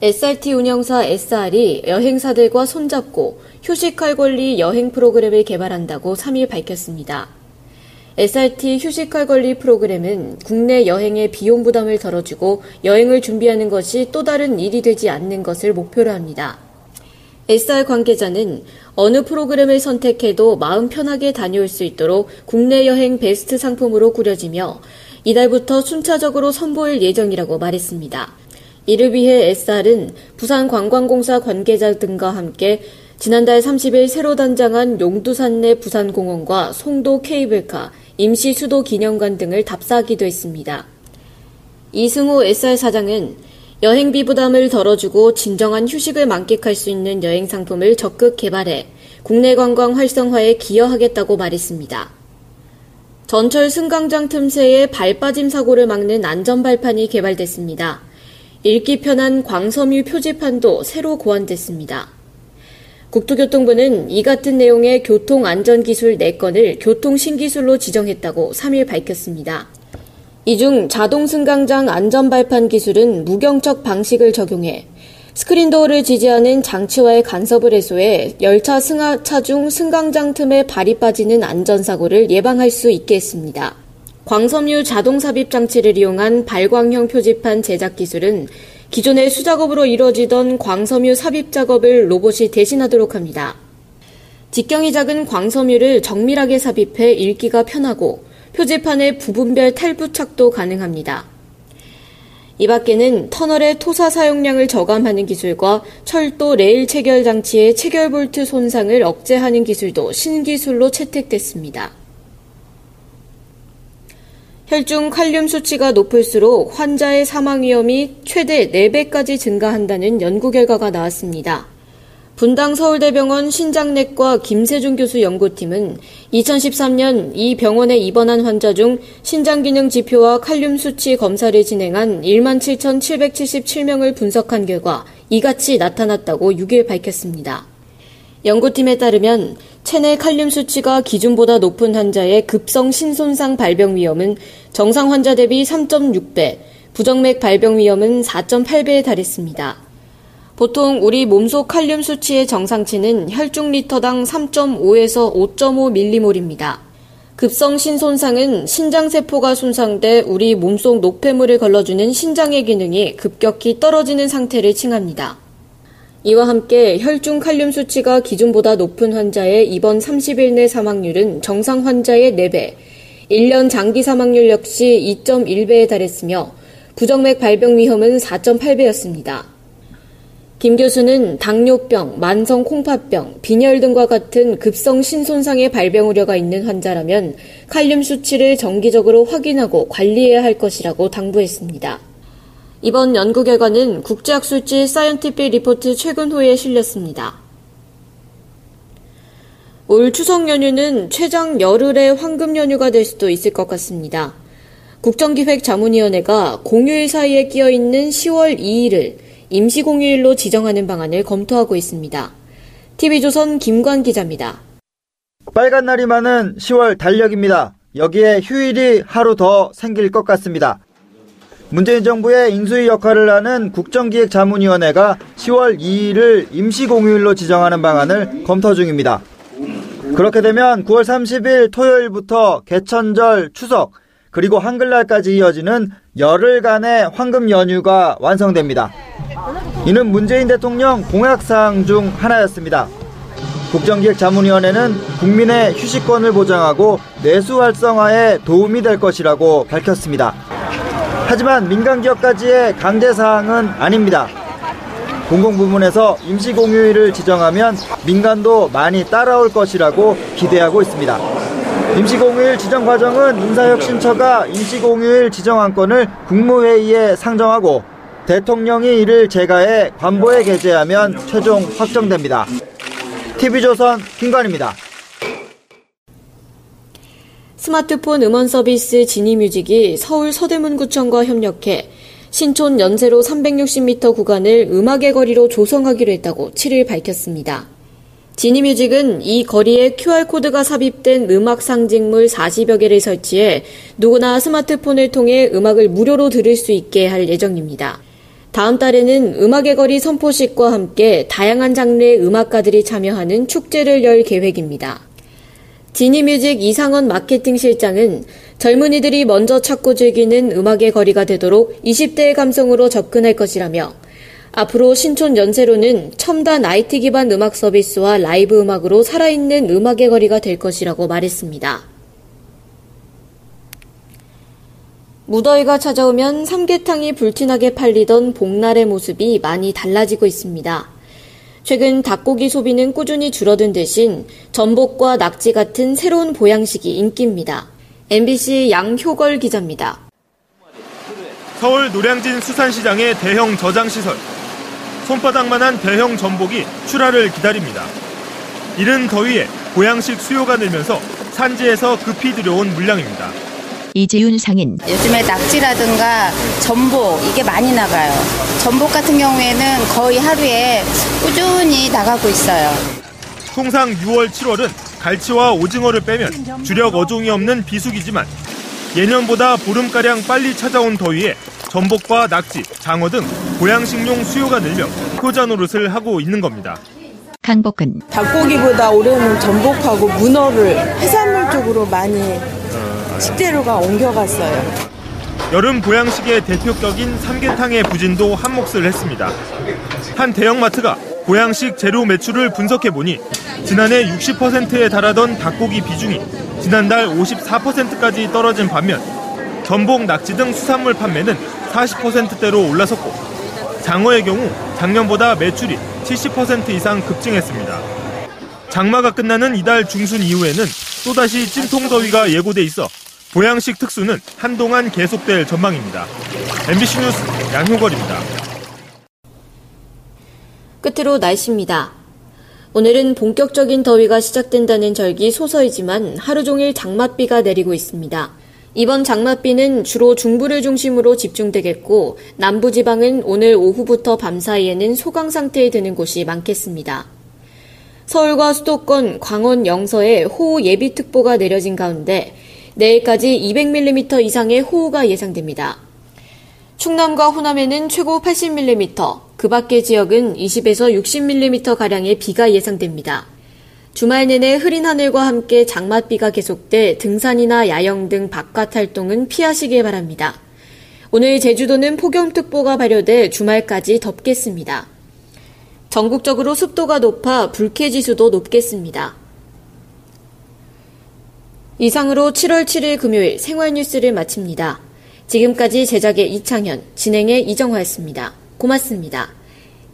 SRT 운영사 SR이 여행사들과 손잡고 휴식할 권리 여행 프로그램을 개발한다고 3일 밝혔습니다. SRT 휴식할 권리 프로그램은 국내 여행의 비용 부담을 덜어주고 여행을 준비하는 것이 또 다른 일이 되지 않는 것을 목표로 합니다. SR 관계자는 어느 프로그램을 선택해도 마음 편하게 다녀올 수 있도록 국내 여행 베스트 상품으로 꾸려지며 이달부터 순차적으로 선보일 예정이라고 말했습니다. 이를 위해 SR은 부산관광공사 관계자 등과 함께 지난달 30일 새로 단장한 용두산 내 부산공원과 송도 케이블카, 임시 수도 기념관 등을 답사하기도 했습니다. 이승호 SR 사장은 여행비 부담을 덜어주고 진정한 휴식을 만끽할 수 있는 여행 상품을 적극 개발해 국내 관광 활성화에 기여하겠다고 말했습니다. 전철 승강장 틈새에 발 빠짐 사고를 막는 안전발판이 개발됐습니다. 읽기 편한 광섬유 표지판도 새로 고안됐습니다. 국토교통부는 이 같은 내용의 교통안전기술 4건을 교통신기술로 지정했다고 3일 밝혔습니다. 이 중 자동 승강장 안전발판 기술은 무경적 방식을 적용해 스크린도어를 지지하는 장치와의 간섭을 해소해 열차 승하차 중 승강장 틈에 발이 빠지는 안전사고를 예방할 수 있게 했습니다. 광섬유 자동 삽입 장치를 이용한 발광형 표지판 제작 기술은 기존의 수작업으로 이루어지던 광섬유 삽입 작업을 로봇이 대신하도록 합니다. 직경이 작은 광섬유를 정밀하게 삽입해 읽기가 편하고 표지판의 부분별 탈부착도 가능합니다. 이 밖에는 터널의 토사 사용량을 저감하는 기술과 철도 레일 체결 장치의 체결 볼트 손상을 억제하는 기술도 신기술로 채택됐습니다. 혈중 칼륨 수치가 높을수록 환자의 사망 위험이 최대 4배까지 증가한다는 연구 결과가 나왔습니다. 분당 서울대병원 신장내과 김세중 교수 연구팀은 2013년 이 병원에 입원한 환자 중 신장 기능 지표와 칼륨 수치 검사를 진행한 17,777명을 분석한 결과 이같이 나타났다고 6일 밝혔습니다. 연구팀에 따르면 체내 칼륨 수치가 기준보다 높은 환자의 급성 신손상 발병 위험은 정상 환자 대비 3.6배, 부정맥 발병 위험은 4.8배에 달했습니다. 보통 우리 몸속 칼륨 수치의 정상치는 혈중 리터당 3.5에서 5.5밀리몰입니다. 급성 신손상은 신장세포가 손상돼 우리 몸속 노폐물을 걸러주는 신장의 기능이 급격히 떨어지는 상태를 칭합니다. 이와 함께 혈중 칼륨 수치가 기준보다 높은 환자의 입원 30일 내 사망률은 정상 환자의 4배, 1년 장기 사망률 역시 2.1배에 달했으며 부정맥 발병 위험은 4.8배였습니다. 김 교수는 당뇨병, 만성 콩팥병, 빈혈 등과 같은 급성 신손상의 발병 우려가 있는 환자라면 칼륨 수치를 정기적으로 확인하고 관리해야 할 것이라고 당부했습니다. 이번 연구 결과는 국제학술지 Scientific Report 최근호에 실렸습니다. 올 추석 연휴는 최장 열흘의 황금 연휴가 될 수도 있을 것 같습니다. 국정기획자문위원회가 공휴일 사이에 끼어 있는 10월 2일을 임시공휴일로 지정하는 방안을 검토하고 있습니다. TV조선 김관 기자입니다. 빨간 날이 많은 10월 달력입니다. 여기에 휴일이 하루 더 생길 것 같습니다. 문재인 정부의 인수위 역할을 하는 국정기획자문위원회가 10월 2일을 임시공휴일로 지정하는 방안을 검토 중입니다. 그렇게 되면 9월 30일 토요일부터 개천절, 추석, 그리고 한글날까지 이어지는 열흘간의 황금 연휴가 완성됩니다. 이는 문재인 대통령 공약사항 중 하나였습니다. 국정기획자문위원회는 국민의 휴식권을 보장하고 내수 활성화에 도움이 될 것이라고 밝혔습니다. 하지만 민간기업까지의 강제사항은 아닙니다. 공공부문에서 임시공휴일을 지정하면 민간도 많이 따라올 것이라고 기대하고 있습니다. 임시공휴일 지정 과정은 인사혁신처가 임시공휴일 지정 안건을 국무회의에 상정하고 대통령이 이를 제가해 관보에 게재하면 최종 확정됩니다. TV조선 김관입니다. 스마트폰 음원 서비스 지니뮤직이 서울 서대문구청과 협력해 신촌 연세로 360m 구간을 음악의 거리로 조성하기로 했다고 7일 밝혔습니다. 지니뮤직은 이 거리에 QR코드가 삽입된 음악 상징물 40여 개를 설치해 누구나 스마트폰을 통해 음악을 무료로 들을 수 있게 할 예정입니다. 다음 달에는 음악의 거리 선포식과 함께 다양한 장르의 음악가들이 참여하는 축제를 열 계획입니다. 지니뮤직 이상원 마케팅 실장은 젊은이들이 먼저 찾고 즐기는 음악의 거리가 되도록 20대의 감성으로 접근할 것이라며 앞으로 신촌 연세로는 첨단 IT 기반 음악 서비스와 라이브 음악으로 살아있는 음악의 거리가 될 것이라고 말했습니다. 무더위가 찾아오면 삼계탕이 불티나게 팔리던 복날의 모습이 많이 달라지고 있습니다. 최근 닭고기 소비는 꾸준히 줄어든 대신 전복과 낙지 같은 새로운 보양식이 인기입니다. MBC 양효걸 기자입니다. 서울 노량진 수산시장의 대형 저장시설. 손바닥만한 대형 전복이 출하를 기다립니다. 이른 더위에 보양식 수요가 늘면서 산지에서 급히 들여온 물량입니다. 이지윤 상인. 요즘에 낙지라든가 전복 이게 많이 나가요. 전복 같은 경우에는 거의 하루에 꾸준히 나가고 있어요. 통상 6월, 7월은 갈치와 오징어를 빼면 주력 어종이 없는 비수기지만 예년보다 보름가량 빨리 찾아온 더위에 전복과 낙지, 장어 등 보양식용 수요가 늘며 효자 노릇을 하고 있는 겁니다. 강복은 닭고기보다 올해는 전복하고 문어를 해산물 쪽으로 많이 식재료가 옮겨갔어요. 여름 보양식의 대표격인 삼계탕의 부진도 한몫을 했습니다. 한 대형마트가 보양식 재료 매출을 분석해보니 지난해 60%에 달하던 닭고기 비중이 지난달 54%까지 떨어진 반면 전복, 낙지 등 수산물 판매는 40%대로 올라섰고 장어의 경우 작년보다 매출이 70% 이상 급증했습니다. 장마가 끝나는 이달 중순 이후에는 또다시 찜통더위가 예고돼 있어 보양식 특수는 한동안 계속될 전망입니다. MBC 뉴스 양효걸입니다. 끝으로 날씨입니다. 오늘은 본격적인 더위가 시작된다는 절기 소서이지만 하루 종일 장맛비가 내리고 있습니다. 이번 장맛비는 주로 중부를 중심으로 집중되겠고 남부지방은 오늘 오후부터 밤 사이에는 소강 상태에 드는 곳이 많겠습니다. 서울과 수도권, 강원 영서에 호우 예비특보가 내려진 가운데 내일까지 200mm 이상의 호우가 예상됩니다. 충남과 호남에는 최고 80mm, 그 밖의 지역은 20에서 60mm가량의 비가 예상됩니다. 주말 내내 흐린 하늘과 함께 장맛비가 계속돼 등산이나 야영 등 바깥 활동은 피하시길 바랍니다. 오늘 제주도는 폭염특보가 발효돼 주말까지 덥겠습니다. 전국적으로 습도가 높아 불쾌지수도 높겠습니다. 이상으로 7월 7일 금요일 생활뉴스를 마칩니다. 지금까지 제작의 이창현, 진행의 이정화였습니다. 고맙습니다.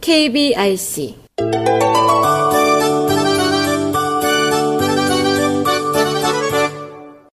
KBRC